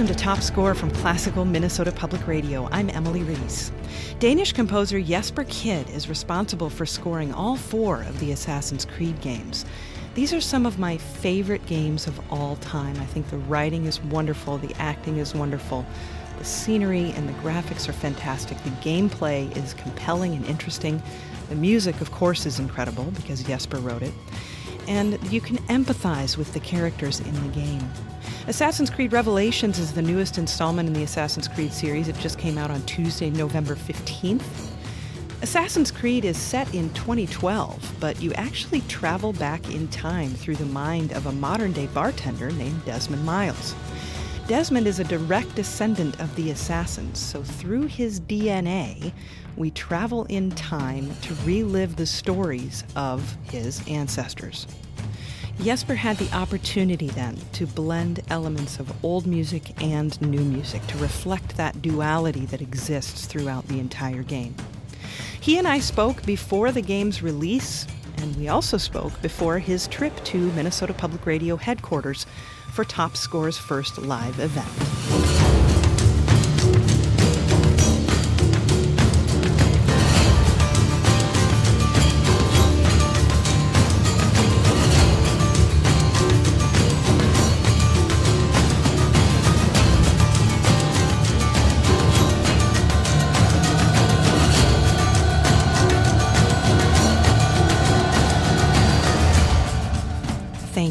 Welcome to Top Score from Classical Minnesota Public Radio. I'm Emily Reese. Danish composer Jesper Kyd is responsible for scoring all four of the Assassin's Creed games. These are some of my favorite games of all time. I think the writing is wonderful, the acting is wonderful, the scenery and the graphics are fantastic, the gameplay is compelling and interesting. The music, of course, is incredible because Jesper wrote it. And you can empathize with the characters in the game. Assassin's Creed Revelations is the newest installment in the Assassin's Creed series. It just came out on Tuesday, November 15th. Assassin's Creed is set in 2012, but you actually travel back in time through the mind of a modern day bartender named Desmond Miles. Desmond is a direct descendant of the assassins, so through his DNA, we travel in time to relive the stories of his ancestors. Jesper had the opportunity then to blend elements of old music and new music to reflect that duality that exists throughout the entire game. He and I spoke before the game's release, and we also spoke before his trip to Minnesota Public Radio headquarters for Top Score's first live event.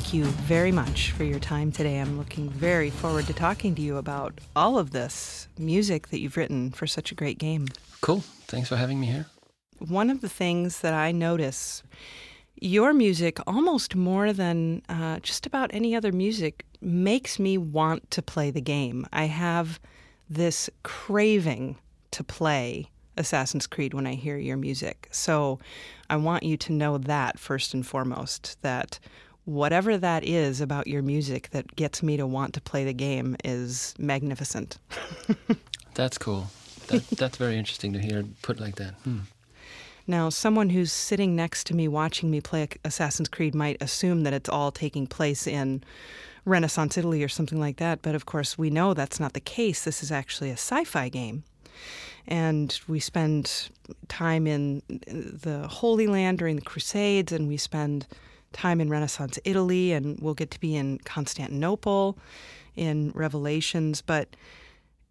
Thank you very much for your time today. I'm looking very forward to talking to you about all of this music that you've written for such a great game. Cool. Thanks for having me here. One of the things that I notice your music, almost more than uh, just about any other music, makes me want to play the game. I have this craving to play Assassin's Creed when I hear your music. So I want you to know that first and foremost that whatever that is about your music that gets me to want to play the game is magnificent. that's cool. That, that's very interesting to hear put like that. Hmm. Now, someone who's sitting next to me watching me play Assassin's Creed might assume that it's all taking place in Renaissance Italy or something like that, but of course, we know that's not the case. This is actually a sci fi game. And we spend time in the Holy Land during the Crusades, and we spend time in Renaissance Italy, and we'll get to be in Constantinople in Revelations. But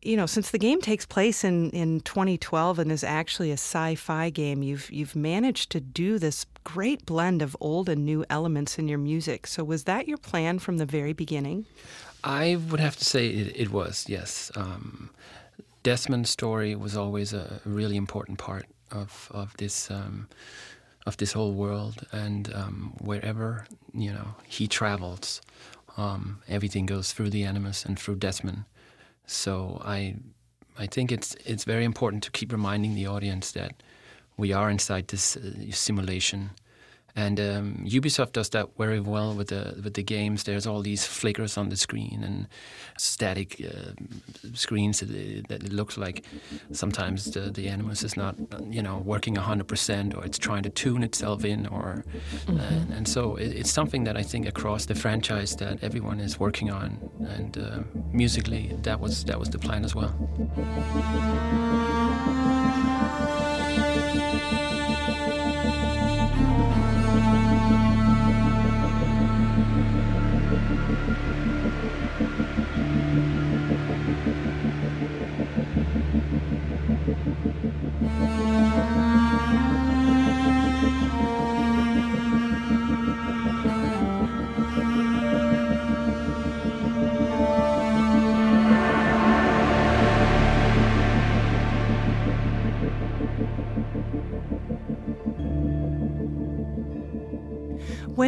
you know, since the game takes place in, in 2012 and is actually a sci-fi game, you've you've managed to do this great blend of old and new elements in your music. So was that your plan from the very beginning? I would have to say it, it was, yes. Um, Desmond's story was always a really important part of of this um, of this whole world, and um, wherever you know he travels, um, everything goes through the Animus and through Desmond. So I, I think it's it's very important to keep reminding the audience that we are inside this uh, simulation and um, Ubisoft does that very well with the with the games. There's all these flickers on the screen and static uh, screens that it, that looks like sometimes the, the Animus is not you know working 100% or it's trying to tune itself in or mm-hmm. and, and, so it, it's something that I think across the franchise that everyone is working on and uh, musically that was that was the plan as well.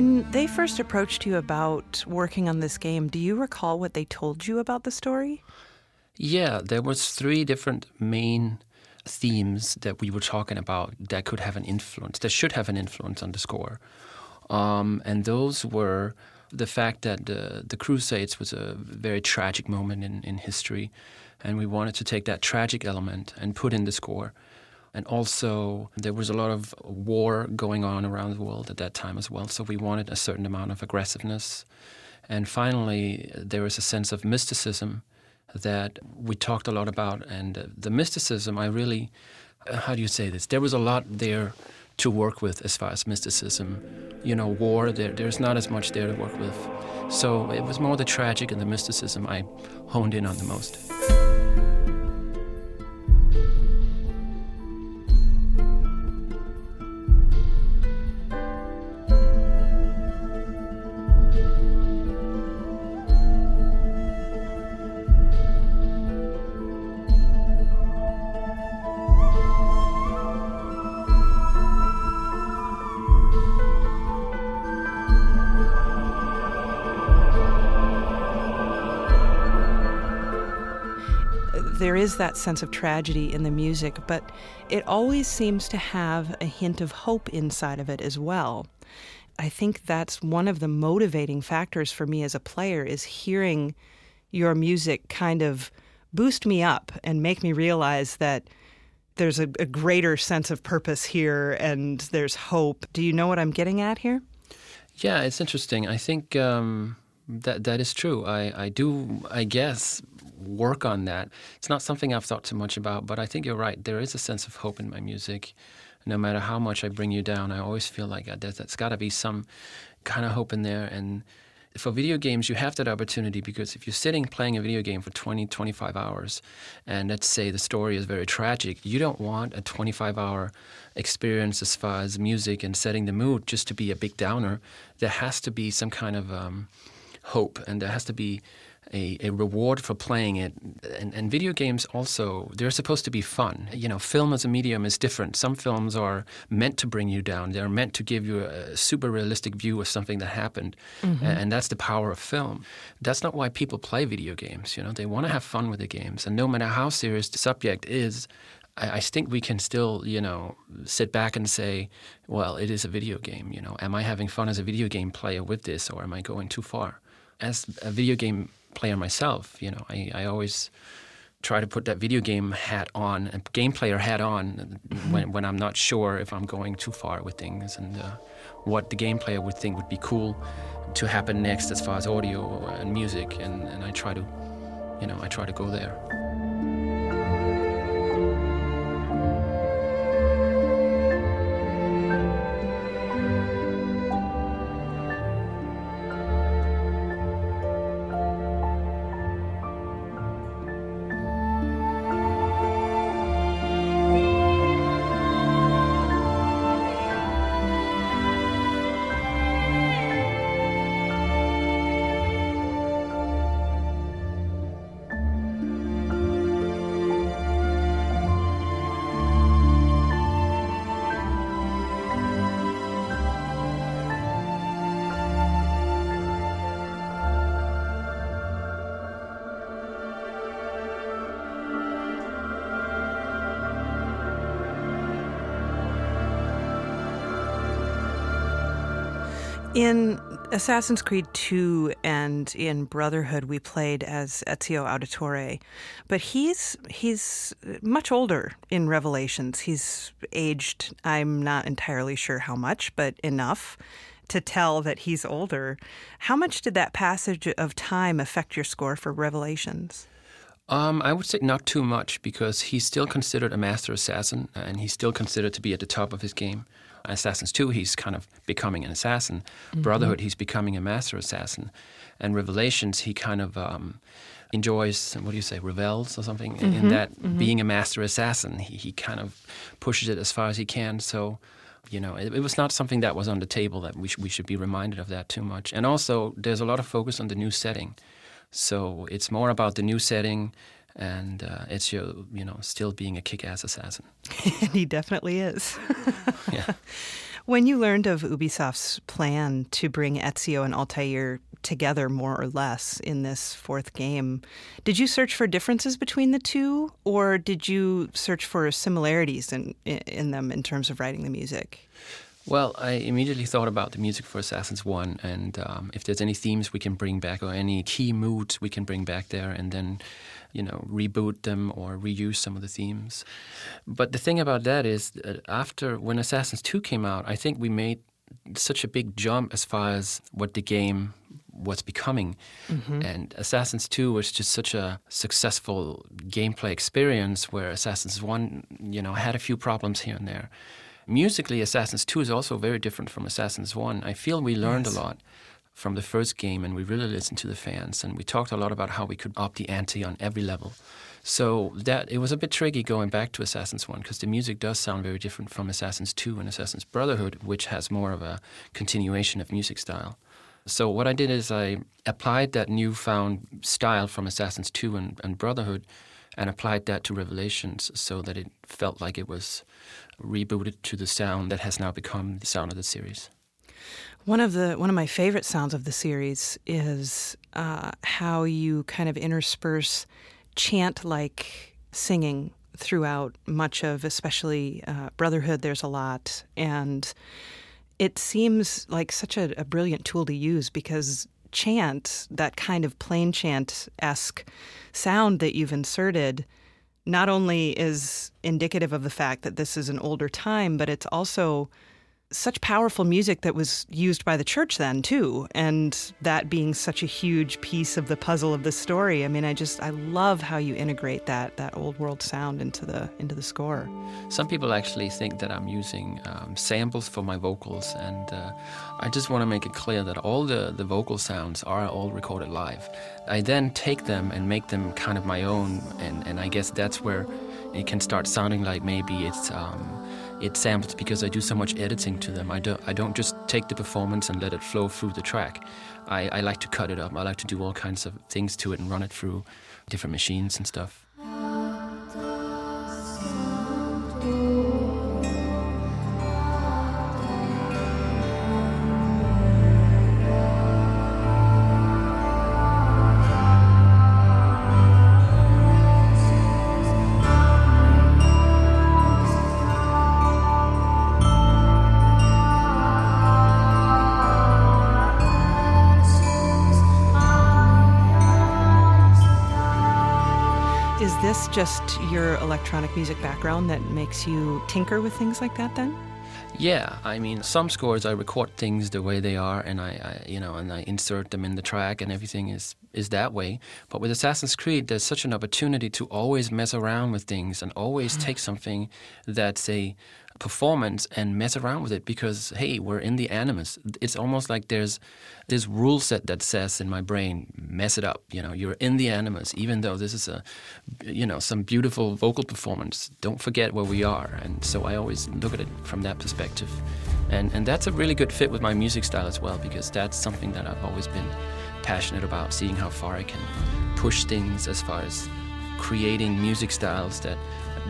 When they first approached you about working on this game, do you recall what they told you about the story? Yeah, there was three different main themes that we were talking about that could have an influence, that should have an influence on the score. Um, and those were the fact that the, the Crusades was a very tragic moment in, in history, and we wanted to take that tragic element and put in the score. And also, there was a lot of war going on around the world at that time as well. So we wanted a certain amount of aggressiveness. And finally, there was a sense of mysticism that we talked a lot about. And the mysticism, I really, how do you say this? There was a lot there to work with as far as mysticism. You know, war, there, there's not as much there to work with. So it was more the tragic and the mysticism I honed in on the most. There is that sense of tragedy in the music, but it always seems to have a hint of hope inside of it as well. I think that's one of the motivating factors for me as a player is hearing your music kind of boost me up and make me realize that there's a, a greater sense of purpose here and there's hope. Do you know what I'm getting at here? Yeah, it's interesting. I think um, that that is true. I, I do, I guess, work on that. It's not something I've thought too much about, but I think you're right. There is a sense of hope in my music. No matter how much I bring you down, I always feel like there's, there's got to be some kind of hope in there. And for video games, you have that opportunity because if you're sitting playing a video game for 20, 25 hours, and let's say the story is very tragic, you don't want a 25 hour experience as far as music and setting the mood just to be a big downer. There has to be some kind of um, hope, and there has to be a, a reward for playing it. And, and, video games also, they're supposed to be fun. You know, film as a medium is different. Some films are meant to bring you down, they're meant to give you a super realistic view of something that happened. Mm-hmm. And that's the power of film. That's not why people play video games. You know, they want to have fun with the games. And no matter how serious the subject is, I, I think we can still, you know, sit back and say, well, it is a video game. You know, am I having fun as a video game player with this, or am I going too far? As a video game player myself, you know, I, I always try to put that video game hat on, a game player hat on, when, when I'm not sure if I'm going too far with things and uh, what the game player would think would be cool to happen next as far as audio and music, and, and I try to, you know, I try to go there. Assassin's Creed 2 and in Brotherhood, we played as Ezio Auditore, but he's he's much older in Revelations. He's aged, I'm not entirely sure how much, but enough to tell that he's older. How much did that passage of time affect your score for Revelations? Um, I would say not too much because he's still considered a master assassin and he's still considered to be at the top of his game. Assassins 2, he's kind of becoming an assassin. Mm-hmm. Brotherhood, he's becoming a master assassin. And Revelations, he kind of um, enjoys, what do you say, revels or something, mm-hmm. in that mm-hmm. being a master assassin. He, he kind of pushes it as far as he can. So, you know, it, it was not something that was on the table that we, sh- we should be reminded of that too much. And also, there's a lot of focus on the new setting. So it's more about the new setting and uh, Ezio, you know, still being a kick-ass assassin. and he definitely is. yeah. When you learned of Ubisoft's plan to bring Ezio and Altair together more or less in this fourth game, did you search for differences between the two, or did you search for similarities in in them in terms of writing the music? Well, I immediately thought about the music for Assassins 1 and um, if there's any themes we can bring back or any key moods we can bring back there and then, you know, reboot them or reuse some of the themes. But the thing about that is that after, when Assassins 2 came out, I think we made such a big jump as far as what the game was becoming. Mm-hmm. And Assassins 2 was just such a successful gameplay experience where Assassins 1, you know, had a few problems here and there. Musically, Assassins 2 is also very different from Assassins 1. I feel we learned yes. a lot from the first game and we really listened to the fans and we talked a lot about how we could up the ante on every level. So that it was a bit tricky going back to Assassin's One because the music does sound very different from Assassin's Two and Assassin's Brotherhood, which has more of a continuation of music style. So what I did is I applied that newfound style from Assassin's Two and, and Brotherhood, and applied that to Revelations so that it felt like it was rebooted to the sound that has now become the sound of the series. One of the one of my favorite sounds of the series is uh, how you kind of intersperse chant like singing throughout much of, especially uh, Brotherhood. There's a lot, and it seems like such a, a brilliant tool to use because chant, that kind of plain chant esque sound that you've inserted, not only is indicative of the fact that this is an older time, but it's also such powerful music that was used by the church then too. And that being such a huge piece of the puzzle of the story i mean i just i love how you integrate that that old world sound into the into the score. Some people actually think that i'm using um, samples for my vocals and uh, i just want to make it clear that all the the vocal sounds are all recorded live. I then take them and make them kind of my own and and i guess that's where it can start sounding like maybe it's um, it samples because I do so much editing to them. I don't, I don't just take the performance and let it flow through the track. I, I like to cut it up. I like to do all kinds of things to it and run it through different machines and stuff. Just your electronic music background that makes you tinker with things like that then? Yeah, I mean, some scores I record things the way they are, and I, I, you know, and I insert them in the track, and everything is is that way. But with Assassin's Creed, there's such an opportunity to always mess around with things and always take something that's a performance and mess around with it because hey, we're in the animus. It's almost like there's this rule set that says in my brain, mess it up. You know, you're in the animus, even though this is a, you know, some beautiful vocal performance. Don't forget where we are. And so I always look at it from that perspective, and and that's a really good fit with my music style as well because that's something that I've always been passionate about, seeing how far I can push things as far as creating music styles that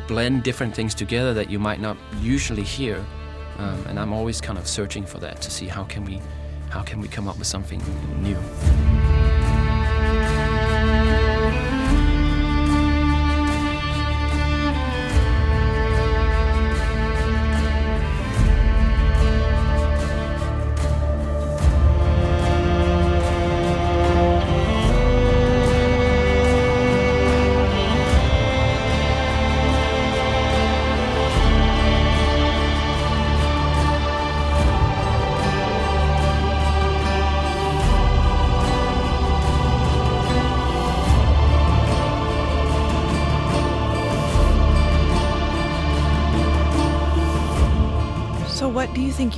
blend different things together that you might not usually hear. Um, and I'm always kind of searching for that to see how can we, how can we come up with something new.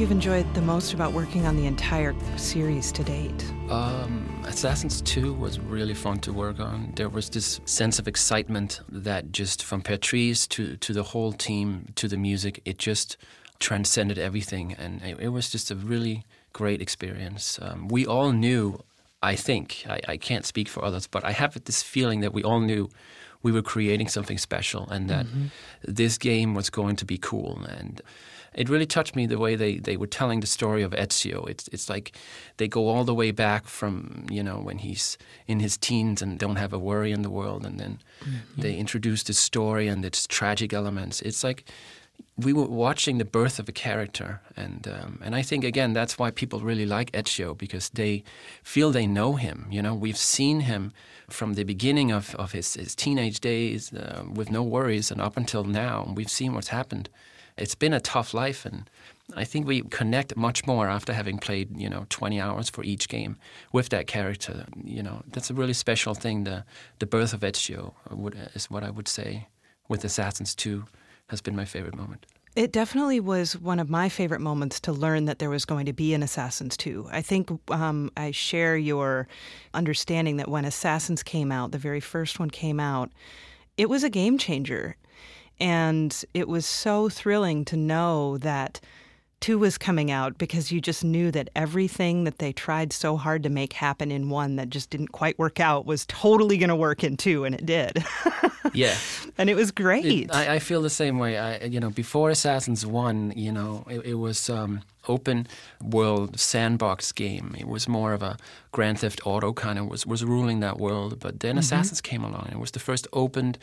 You've enjoyed the most about working on the entire series to date? Um, Assassins 2 was really fun to work on. There was this sense of excitement that just from Patrice to, to the whole team to the music, it just transcended everything. And it, it was just a really great experience. Um, we all knew, I think, I, I can't speak for others, but I have this feeling that we all knew we were creating something special and that mm-hmm. this game was going to be cool. And it really touched me the way they, they were telling the story of Ezio. It's it's like they go all the way back from you know when he's in his teens and don't have a worry in the world, and then mm-hmm. they introduce the story and its tragic elements. It's like we were watching the birth of a character, and um, and I think again that's why people really like Ezio because they feel they know him. You know, we've seen him from the beginning of, of his, his teenage days uh, with no worries, and up until now, we've seen what's happened it's been a tough life, and I think we connect much more after having played, you know, 20 hours for each game with that character. You know, that's a really special thing. The the birth of Ezio is what I would say. With Assassins 2 has been my favorite moment. It definitely was one of my favorite moments to learn that there was going to be an Assassins 2. I think um, I share your understanding that when Assassins came out, the very first one came out, it was a game changer. And it was so thrilling to know that two was coming out because you just knew that everything that they tried so hard to make happen in one that just didn't quite work out was totally going to work in two, and it did. yeah, and it was great. It, I, I, feel the same way. I, you know, before Assassins One, you know, it, it was. Um, open world sandbox game. It was more of a Grand Theft Auto kind of was, was ruling that world. But then mm-hmm. Assassins came along. And it was the first open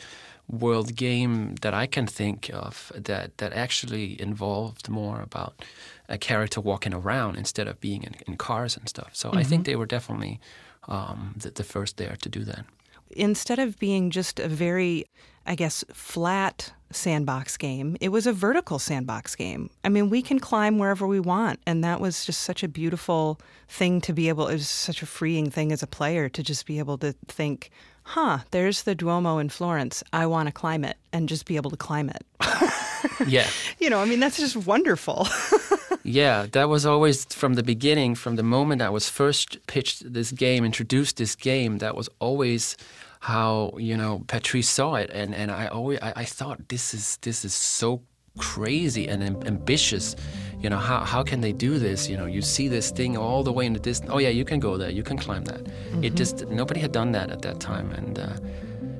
world game that I can think of that, that actually involved more about a character walking around instead of being in, in cars and stuff. So mm-hmm. I think mm-hmm. they were definitely um, the, the first there to do that. Instead of being just a very, I guess, flat sandbox game, it was a vertical sandbox game. I mean, we can climb wherever we want. And that was just such a beautiful thing to be able, it was such a freeing thing as a player to just be able to think, huh, there's the Duomo in Florence. I want to climb it and just be able to climb it. yeah. You know, I mean, that's just wonderful. yeah, that was always from the beginning, from the moment I was first pitched this game, introduced this game, that was always how, you know, Patrice saw it. And, and I always, I, I thought this is, this is so crazy and ambitious. You know, how, how can they do this? You know, you see this thing all the way in the distance. Oh, yeah, you can go there. You can climb that. Mm-hmm. It just, nobody had done that at that time. And uh,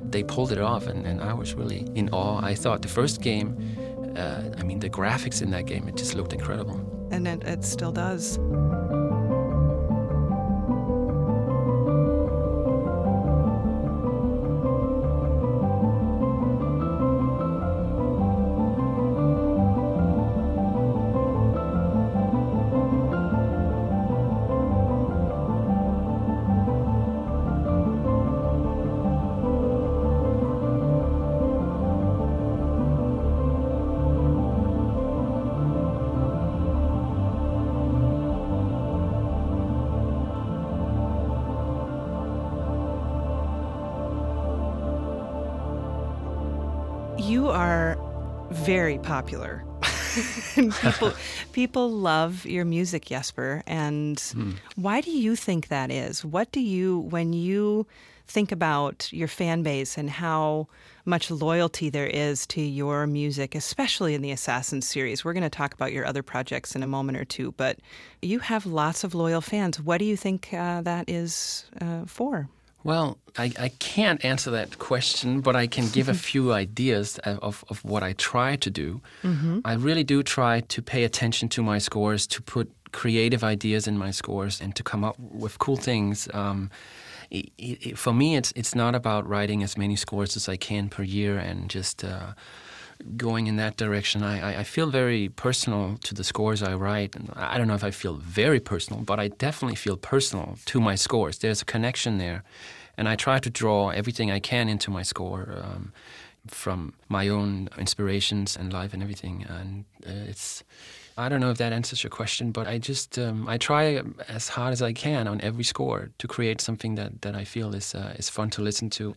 they pulled it off. And, and I was really in awe. I thought the first game, uh, I mean, the graphics in that game, it just looked incredible. And it, it still does. Popular. people people love your music, Jesper. And mm. why do you think that is? What do you when you think about your fan base and how much loyalty there is to your music, especially in the Assassin series. We're going to talk about your other projects in a moment or two, but you have lots of loyal fans. What do you think uh, that is uh, for? Well, I, I can't answer that question, but I can give a few ideas of, of what I try to do. Mm-hmm. I really do try to pay attention to my scores, to put creative ideas in my scores, and to come up with cool things. Um, it, it, for me, it's it's not about writing as many scores as I can per year and just uh, going in that direction. I, I feel very personal to the scores I write. And I don't know if I feel very personal, but I definitely feel personal to my scores. There's a connection there. And I try to draw everything I can into my score um, from my own inspirations and life and everything. And uh, it's. I don't know if that answers your question, but I just um, I try as hard as I can on every score to create something that, that I feel is uh, is fun to listen to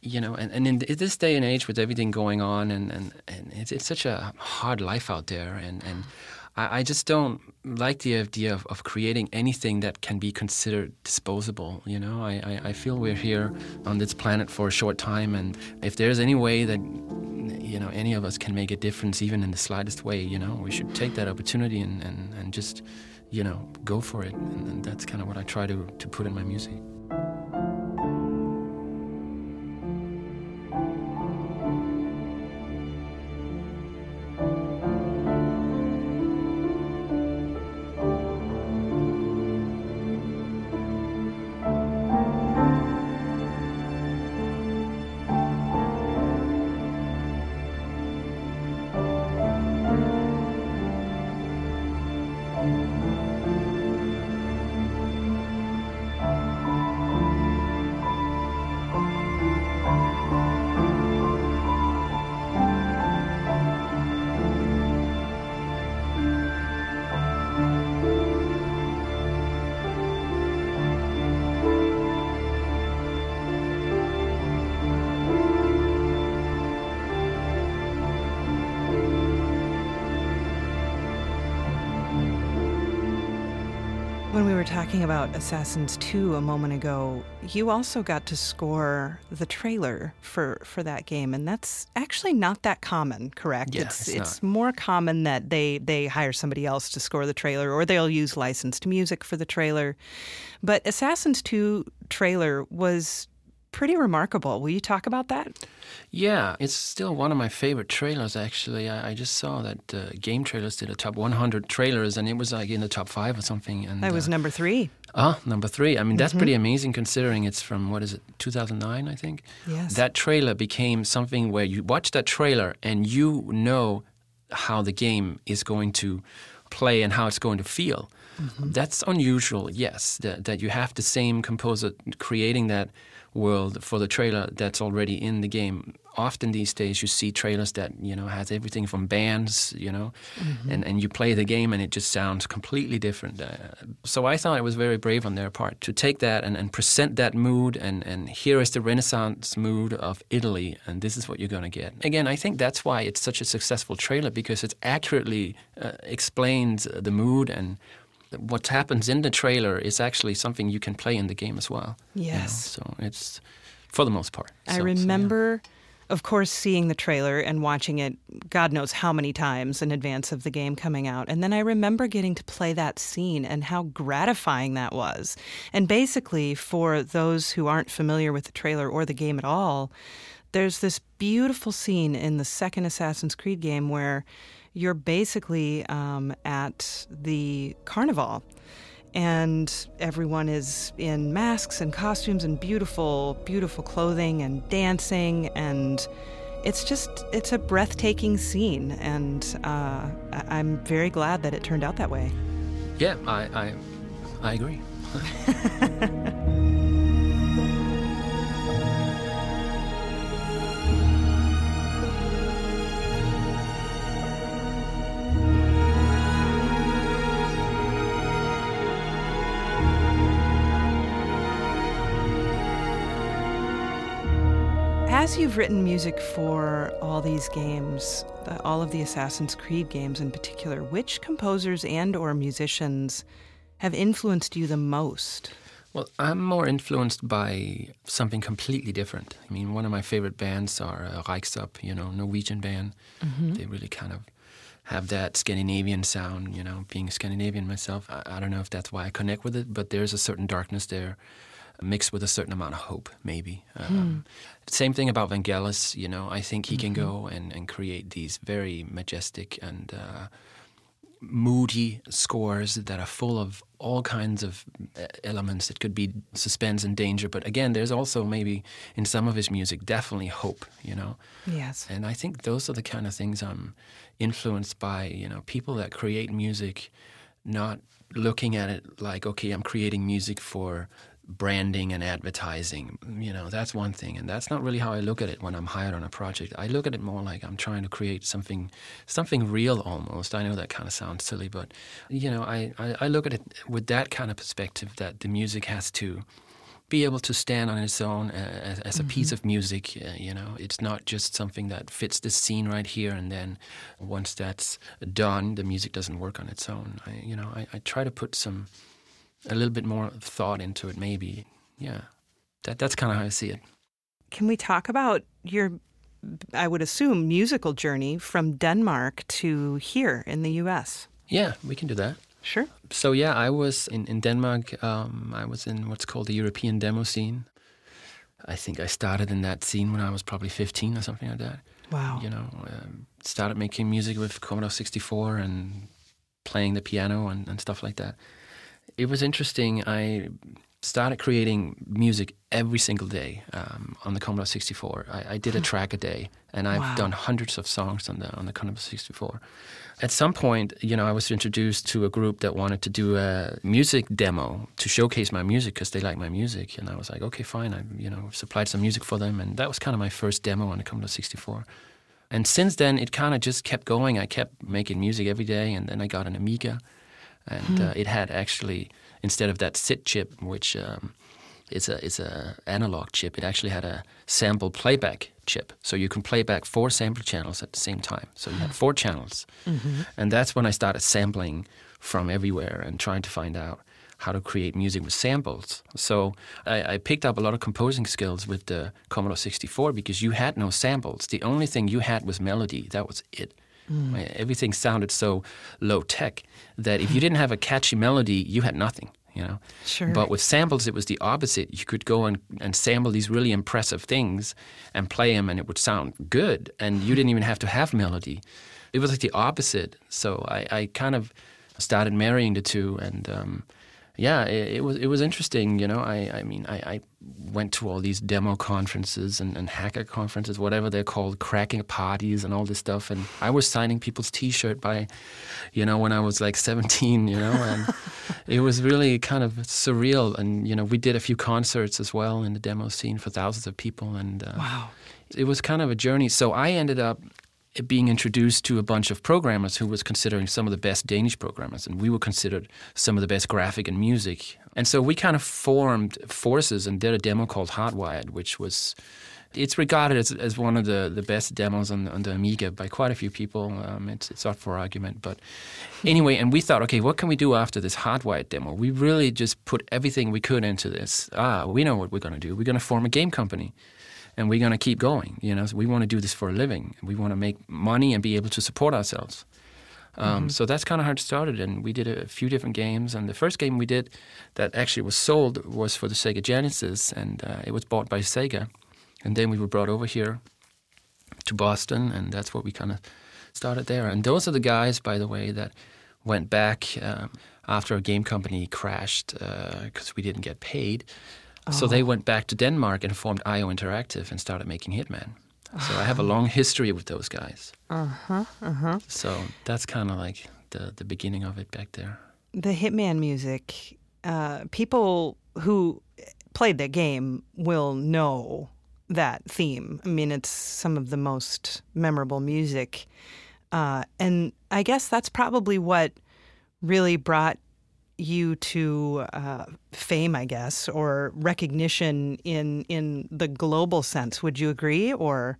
you know, and, and in this day and age with everything going on, and, and, and it's, it's such a hard life out there, and, and I, I just don't like the idea of, of creating anything that can be considered disposable. You know, I, I, I feel we're here on this planet for a short time, and if there's any way that you know any of us can make a difference, even in the slightest way, you know, we should take that opportunity and, and, and just you know go for it, and, and that's kind of what I try to, to put in my music. Talking about Assassins 2 a moment ago, you also got to score the trailer for, for that game, and that's actually not that common, correct? Yeah, it's it's it's more common that they, they hire somebody else to score the trailer or they'll use licensed music for the trailer. But Assassins 2 trailer was pretty remarkable. Will you talk about that? Yeah, it's still one of my favorite trailers. Actually, I, I just saw that uh, Game Trailers did a top 100 trailers, and it was like in the top five or something. And That was uh, number three. ah number three. I mean, that's Mm-hmm. pretty amazing considering it's from what is it, 2009, I think. Yes. That trailer became something where you watch that trailer and you know how the game is going to play and how it's going to feel. That's unusual, yes, that, that you have the same composer creating that world for the trailer that's already in the game. Often these days you see trailers that, you know, has everything from bands, you know, and, and you play the game and it just sounds completely different. Uh, so I thought it was very brave on their part to take that and, and present that mood and, and here is the Renaissance mood of Italy and this is what you're going to get. Again, I think that's why it's such a successful trailer because it accurately uh, explains the mood and what happens in the trailer is actually something you can play in the game as well. you know. Yes. So it's for the most part. I So- so, yeah. remember, of course, seeing the trailer and watching it God knows how many times in advance of the game coming out. And then I remember getting to play that scene and how gratifying that was. And basically, for those who aren't familiar with the trailer or the game at all, there's this beautiful scene in the second Assassin's Creed game where you're basically um, at the carnival and everyone is in masks and costumes and beautiful, beautiful clothing and dancing and it's just it's a breathtaking scene and uh, I'm very glad that it turned out that way. Yeah, I, I, I agree. As you've written music for all these games, uh, all of the Assassin's Creed games in particular, which composers and or musicians have influenced you the most? Well, I'm more influenced by something completely different. I mean, one of my favorite bands are uh, Röyksopp, you know, Norwegian band. They really kind of have that Scandinavian sound, you know, being Scandinavian myself. I, I don't know if that's why I connect with it, but there's a certain darkness there mixed with a certain amount of hope, maybe. Um, Same thing about Vangelis, you know, I think he can go and, and create these very majestic and uh, moody scores that are full of all kinds of uh, elements. It could be suspense and danger, but again, there's also maybe in some of his music definitely hope, you know. Yes. And I think those are the kind of things I'm influenced by, you know, people that create music not looking at it like, okay, I'm creating music for branding and advertising. You know, that's one thing. And that's not really how I look at it when I'm hired on a project. I look at it more like I'm trying to create something something real almost. I know that kind of sounds silly, but you know, I, I, I look at it with that kind of perspective that the music has to be able to stand on its own uh, as, as a piece of music. Uh, you know, it's not just something that fits the scene right here and then. Once that's done, the music doesn't work on its own. I, you know, I, I try to put some a little bit more thought into it. Maybe, yeah. That that's kind of how I see it. Can we talk about your, I would assume, musical journey from Denmark to here in the U.S.? Yeah, we can do that. Sure. So yeah, I was in in Denmark. Um, I was in what's called the European demo scene. I think I started in that scene when I was probably 15 or something like that. Wow. You know, um, started making music with Commodore 64 and playing the piano and, and stuff like that. It was interesting. I started creating music every single day um, on the Commodore 64. I, I did a track a day, and I've Wow. done hundreds of songs on the on the Commodore 64. At some point, you know, I was introduced to a group that wanted to do a music demo to showcase my music because they like my music, and I was like, okay, fine. I, you know, supplied some music for them, and that was kind of my first demo on the Commodore 64. And since then, it kind of just kept going. I kept making music every day, and then I got an Amiga, and uh, it had actually instead of that SID chip, which um, is a is a analog chip, it actually had a sample playback chip, so you can play back four sample channels at the same time. So you had four channels, and that's when I started sampling from everywhere and trying to find out how to create music with samples. So I, I, picked up a lot of composing skills with the Commodore 64 because you had no samples. The only thing you had was melody. That was it. Mm. Everything sounded so low tech that if you didn't have a catchy melody, you had nothing. You know? Sure. But with samples, it was the opposite. You could go and, and sample these really impressive things and play them, and it would sound good. And you didn't even have to have melody. It was like the opposite. So I, I kind of started marrying the two, and um, yeah, it, it, was it was interesting. You know, I I mean, I, I went to all these demo conferences and, and, hacker conferences, whatever they're called, cracking parties and all this stuff. And I was signing people's T-shirt by, you know, when I was like 17. You know, and it was really kind of surreal. And you know, we did a few concerts as well in the demo scene for thousands of people. And uh, wow, it was kind of a journey. So I ended up being introduced to a bunch of programmers who was considering some of the best Danish programmers, and we were considered some of the best graphic and music. And so we kind of formed forces and did a demo called Hardwired, which was it's regarded as, as one of the, the best demos on, on the Amiga by quite a few people. Um, it's, it's up for argument. But anyway, and we thought, okay, what can we do after this hardwired demo? We really just put everything we could into this. Ah, we know what we're going to do. We're going to form a game company and we're going to keep going. You know, so we want to do this for a living. We want to make money and be able to support ourselves. Um, mm-hmm. So that's kind of how it started, and we did a few different games. And the first game we did that actually was sold was for the Sega Genesis, and uh, it was bought by Sega. And then we were brought over here to Boston, and that's what we kind of started there. And those are the guys, by the way, that went back um, after a game company crashed because uh, we didn't get paid. So they oh. went back to Denmark and formed IO Interactive and started making Hitman. So I have a long history with those guys. Uh huh. Uh huh. So that's kind of like the the beginning of it back there. The Hitman music. Uh, people who played the game will know that theme. I mean, it's some of the most memorable music, uh, and I guess that's probably what really brought you to uh, fame, I guess, or recognition in in the global sense. Would you agree, or?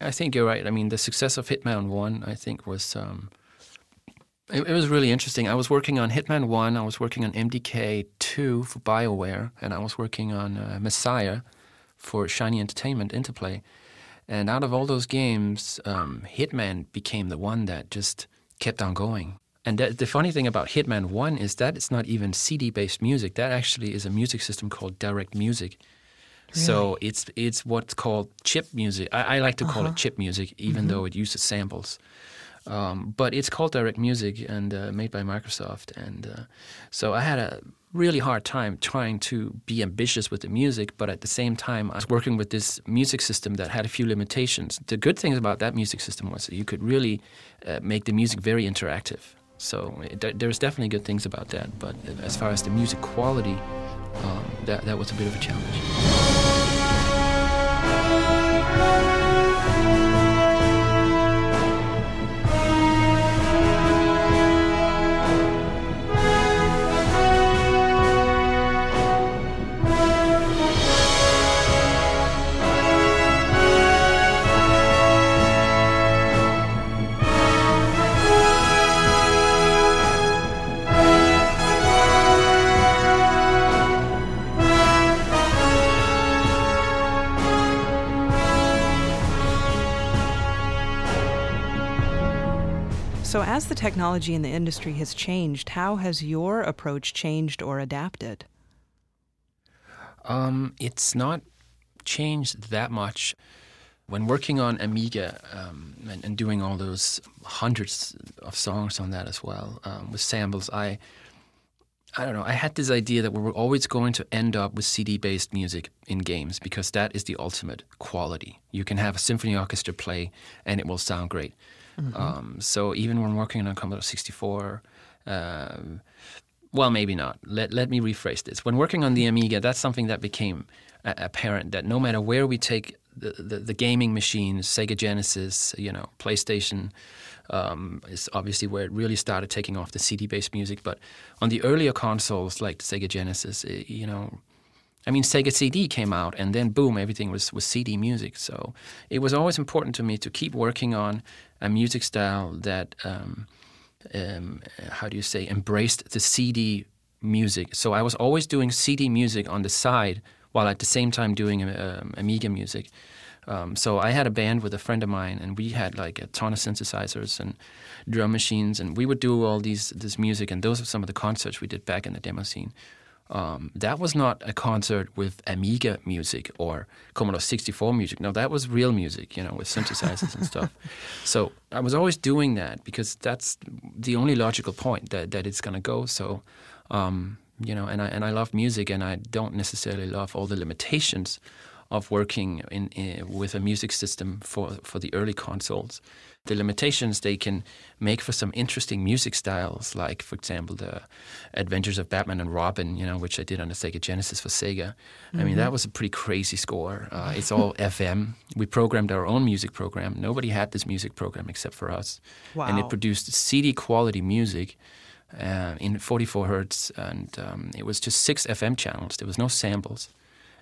I think you're right. I mean, the success of Hitman One, I think, was um, it, it, was really interesting. I was working on Hitman One, I was working on MDK Two for Bioware, and I was working on uh, Messiah for Shiny Entertainment Interplay. And out of all those games, um, Hitman became the one that just kept on going. And the, the funny thing about Hitman 1 is that it's not even CD based music. That actually is a music system called Direct Music. Really? So it's it's what's called chip music. I, I like to call uh-huh. it chip music, even mm-hmm. though it uses samples. Um, but it's called Direct Music and uh, made by Microsoft. And uh, so I had a really hard time trying to be ambitious with the music, but at the same time, I was working with this music system that had a few limitations. The good thing about that music system was that you could really uh, make the music very interactive. So it, there's definitely good things about that, but as far as the music quality, um, that that was a bit of a challenge. As the technology in the industry has changed, how has your approach changed or adapted? Um, it's not changed that much. When working on Amiga um, and, and, doing all those hundreds of songs on that as well um, with samples, I I don't know. I had this idea that we were always going to end up with CD-based music in games because that is the ultimate quality. You can have a symphony orchestra play and it will sound great. Mm-hmm. Um, so even when working on a Commodore 64, uh, well, maybe not. Let, let me rephrase this. When working on the Amiga, that's something that became uh, apparent that no matter where we take the, the, the, gaming machines, Sega Genesis, you know, PlayStation, um, is obviously where it really started taking off the CD-based music. But on the earlier consoles like Sega Genesis, it, you know, I mean, Sega CD came out, and then boom, everything was, was CD music. So it was always important to me to keep working on a music style that, um, um, how do you say, embraced the CD music. So I was always doing CD music on the side while at the same time doing um, Amiga music. Um, so I had a band with a friend of mine, and we had like a ton of synthesizers and drum machines, and we would do all these this music. And those are some of the concerts we did back in the demo scene. Um, that was not a concert with Amiga music or Commodore 64 music. No, that was real music, you know, with synthesizers and stuff. So I was always doing that because that's the only logical point that, that it's going to go. So, um, you know, and I, and I love music and I don't necessarily love all the limitations of working in, in, with a music system for, for the early consoles. The limitations they can make for some interesting music styles, like, for example, the Adventures of Batman and Robin, you know, which I did on the Sega Genesis for Sega. Mm-hmm. I mean, that mm-hmm. was a pretty crazy score. Uh, it's all FM. We programmed our own music program. Nobody had this music program except for us. Wow. And it produced CD quality music. Uh, in 44 hertz, and um, it was just six FM channels. There was no samples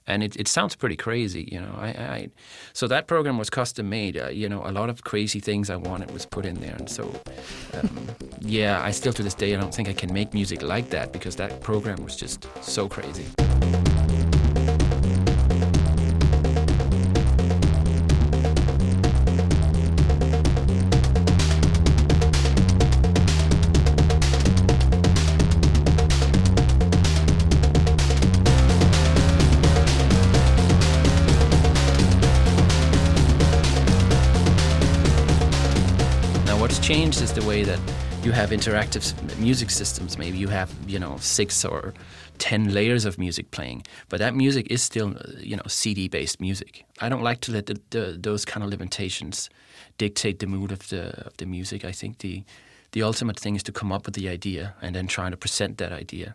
and it, it sounds pretty crazy, you know. I, I so that program was custom made. Uh, you know, a lot of crazy things I wanted was put in there, and so um, yeah, I still to this day I don't think I can make music like that because that program was just so crazy. That you have interactive music systems. Maybe you have, you know, six or ten layers of music playing, but that music is still, you know, CD-based music. I don't like to let the, the, those kind of limitations dictate the mood of the of the music. I think the the ultimate thing is to come up with the idea and then trying to present that idea,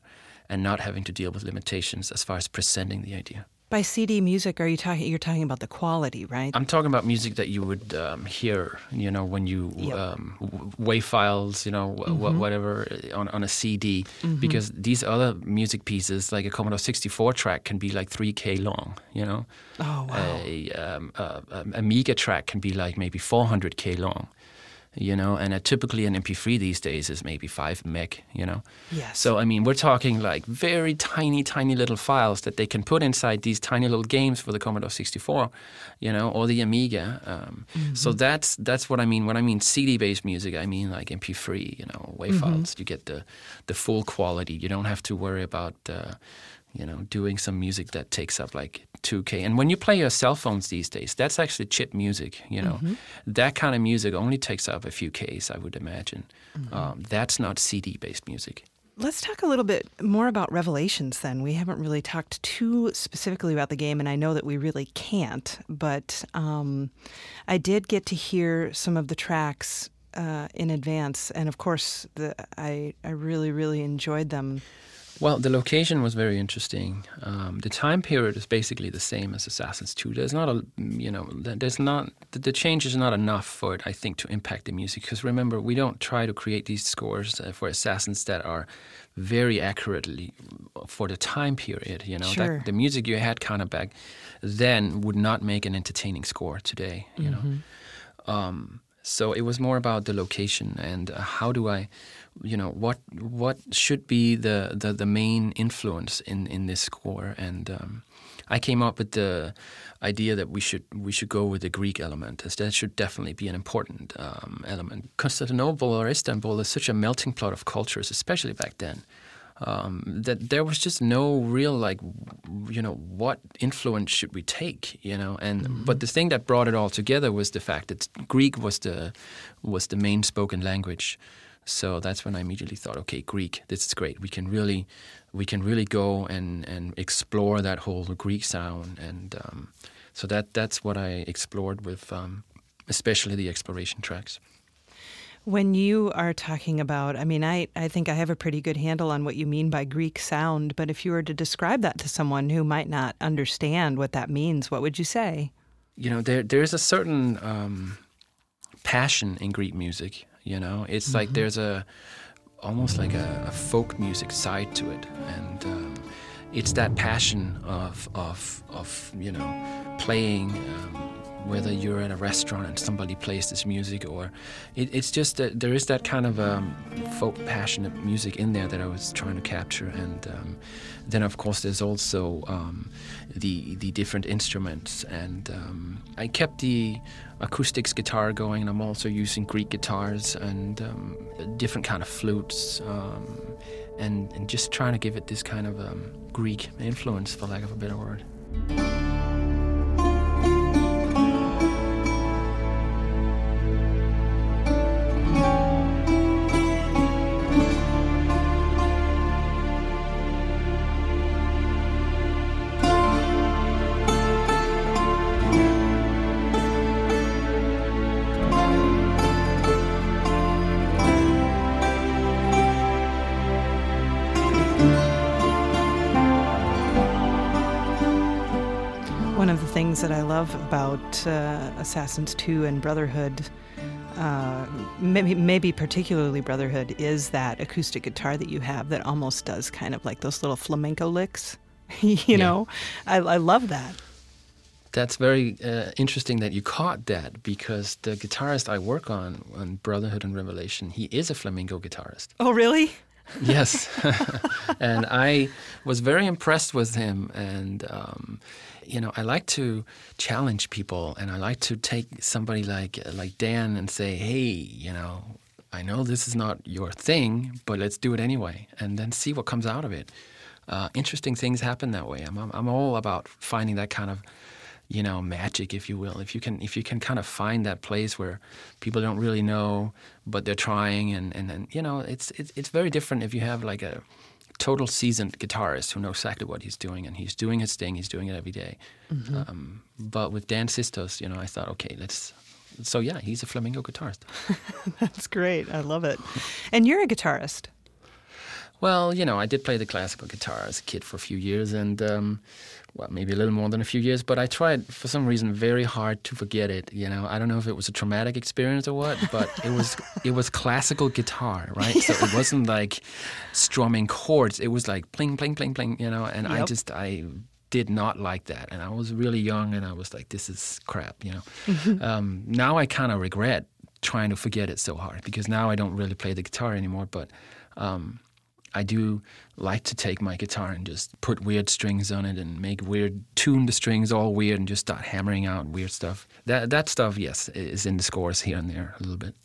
and not having to deal with limitations as far as presenting the idea. By CD music, are you talking? You're talking about the quality, right? I'm talking about music that you would um, hear, you know, when you yep. um, WAV files, you know, mm-hmm. whatever on, on a CD, mm-hmm. because these other music pieces, like a Commodore 64 track, can be like 3K long, you know. Oh wow. A, um, a, a Amiga track can be like maybe 400K long you know, and a, typically an MP3 these days is maybe five meg, you know. Yes. So I mean, we're talking like very tiny, tiny little files that they can put inside these tiny little games for the Commodore 64, you know, or the Amiga. Um, mm-hmm. So that's that's what I mean when I mean CD-based music. I mean like MP3, you know, WAV mm-hmm. files. You get the the full quality. You don't have to worry about. Uh, you know, doing some music that takes up like 2K. And when you play your cell phones these days, that's actually chip music, you know. Mm-hmm. That kind of music only takes up a few Ks, I would imagine. Mm-hmm. Um, that's not CD based music. Let's talk a little bit more about Revelations then. We haven't really talked too specifically about the game, and I know that we really can't, but um, I did get to hear some of the tracks uh, in advance, and of course, the, I, I really, really enjoyed them. Well, the location was very interesting. Um, the time period is basically the same as Assassin's 2. There's not a, you know, there's not, the change is not enough for it, I think, to impact the music. Because remember, we don't try to create these scores uh, for Assassins that are very accurately for the time period. You know, sure. that, the music you had kind of back then would not make an entertaining score today. You mm-hmm. know, um, so it was more about the location and uh, how do I you know what what should be the, the, the main influence in, in this score and um, I came up with the idea that we should we should go with the Greek element as that should definitely be an important um, element. Constantinople or Istanbul is such a melting pot of cultures, especially back then. Um, that there was just no real like you know what influence should we take you know and mm-hmm. but the thing that brought it all together was the fact that Greek was the was the main spoken language so that's when I immediately thought, okay, Greek, this is great. We can really, we can really go and, and explore that whole Greek sound, and um, so that that's what I explored with, um, especially the exploration tracks. When you are talking about, I mean, I, I think I have a pretty good handle on what you mean by Greek sound, but if you were to describe that to someone who might not understand what that means, what would you say? You know, there there's a certain um, passion in Greek music you know, it's mm-hmm. like there's a almost like a, a, folk music side to it, and um, it's that passion of of of you know playing. Um, whether you're at a restaurant and somebody plays this music, or it, it's just that there is that kind of um, folk passionate music in there that I was trying to capture, and um, then of course there's also um, the the different instruments, and um, I kept the acoustics guitar going, and I'm also using Greek guitars and um, different kind of flutes, um, and, and just trying to give it this kind of Greek influence, for lack of a better word. Things that I love about uh, Assassins 2 and Brotherhood, uh, maybe, maybe particularly Brotherhood, is that acoustic guitar that you have that almost does kind of like those little flamenco licks. you yeah. know, I, I love that. That's very uh, interesting that you caught that because the guitarist I work on on Brotherhood and Revelation, he is a flamenco guitarist. Oh, really? Yes, and I was very impressed with him, and um, you know, I like to challenge people, and I like to take somebody like like Dan and say, hey, you know, I know this is not your thing, but let's do it anyway, and then see what comes out of it. Uh, interesting things happen that way. I'm, I'm I'm all about finding that kind of you know magic if you will if you can if you can kind of find that place where people don't really know but they're trying and and, and you know it's, it's it's very different if you have like a total seasoned guitarist who knows exactly what he's doing and he's doing his thing. He's doing it every day. Mm-hmm. Um, but with Dan Sistos, you know, I thought, okay, let's. So yeah, he's a flamingo guitarist. That's great. I love it. And you're a guitarist. Well, you know, I did play the classical guitar as a kid for a few years, and um, well, maybe a little more than a few years. But I tried for some reason very hard to forget it. You know, I don't know if it was a traumatic experience or what, but it was it was classical guitar, right? So it wasn't like strumming chords. It was like pling, pling, pling, pling. You know, and yep. I just I did not like that, and I was really young, and I was like, this is crap. You know, um, now I kind of regret trying to forget it so hard because now I don't really play the guitar anymore, but. Um, I do like to take my guitar and just put weird strings on it and make weird tune the strings all weird and just start hammering out weird stuff. That that stuff, yes, is in the scores here and there a little bit.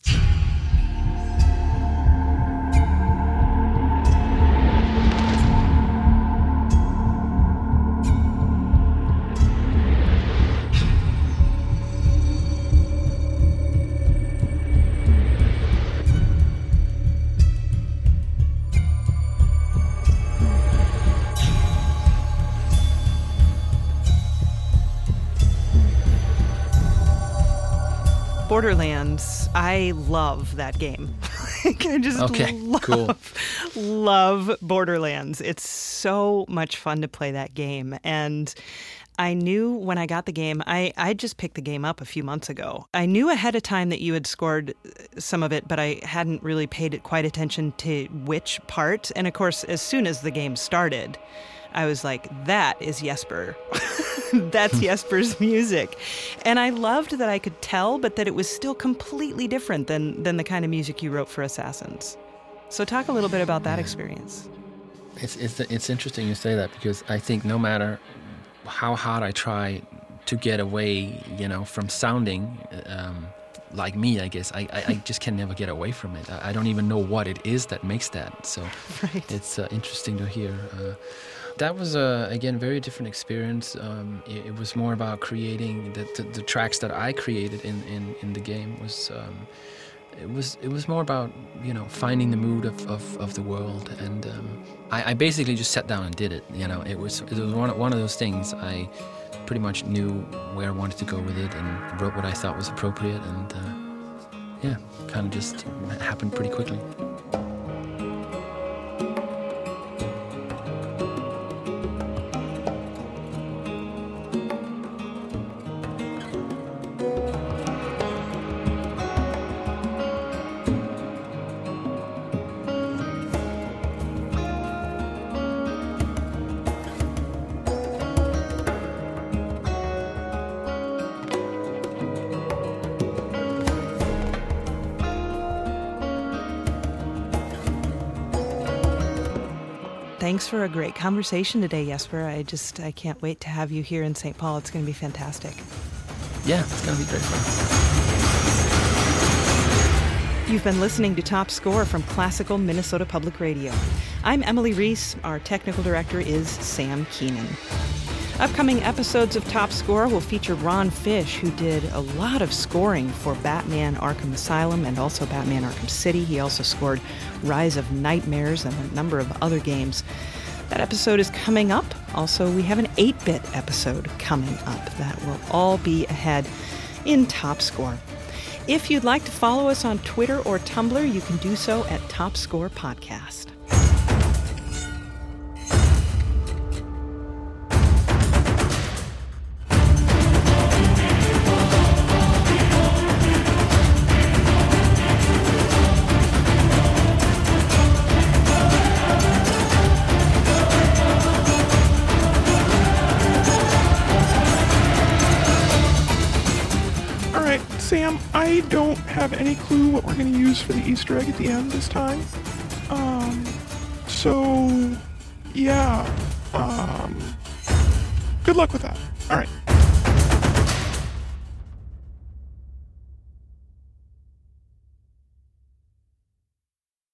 I love that game. I just okay, love, cool. love Borderlands. It's so much fun to play that game. And I knew when I got the game, I, I just picked the game up a few months ago. I knew ahead of time that you had scored uh, some of it, but I hadn't really paid quite attention to which part. And of course, as soon as the game started, I was like, that is Jesper. That's Jesper's music. And I loved that I could tell, but that it was still completely different than, than the kind of music you wrote for Assassins. So, talk a little bit about that experience. It's, it's, it's interesting you say that because I think no matter how hard I try to get away, you know, from sounding um, like me, I guess, I, I, I, just can never get away from it. I, I, don't even know what it is that makes that. So right. it's uh, interesting to hear. Uh, that was a again very different experience. Um, it, it, was more about creating the, the, the, tracks that I created in, in, in the game was. Um, it was it was more about you know finding the mood of, of, of the world and um, I, I, basically just sat down and did it you know it was it was one, one of those things I pretty much knew where I wanted to go with it and wrote what I thought was appropriate and uh, yeah kind of just happened pretty quickly. Conversation today, Jesper. I just I can't wait to have you here in St. Paul. It's going to be fantastic. Yeah, it's going to be great fun. You've been listening to Top Score from Classical Minnesota Public Radio. I'm Emily Reese. Our technical director is Sam Keenan. Upcoming episodes of Top Score will feature Ron Fish, who did a lot of scoring for Batman Arkham Asylum and also Batman Arkham City. He also scored Rise of Nightmares and a number of other games. That episode is coming up. Also, we have an 8 bit episode coming up that will all be ahead in Top Score. If you'd like to follow us on Twitter or Tumblr, you can do so at Top Score Podcast. For the Easter egg at the end this time. Um, so, yeah. Um, good luck with that. All right.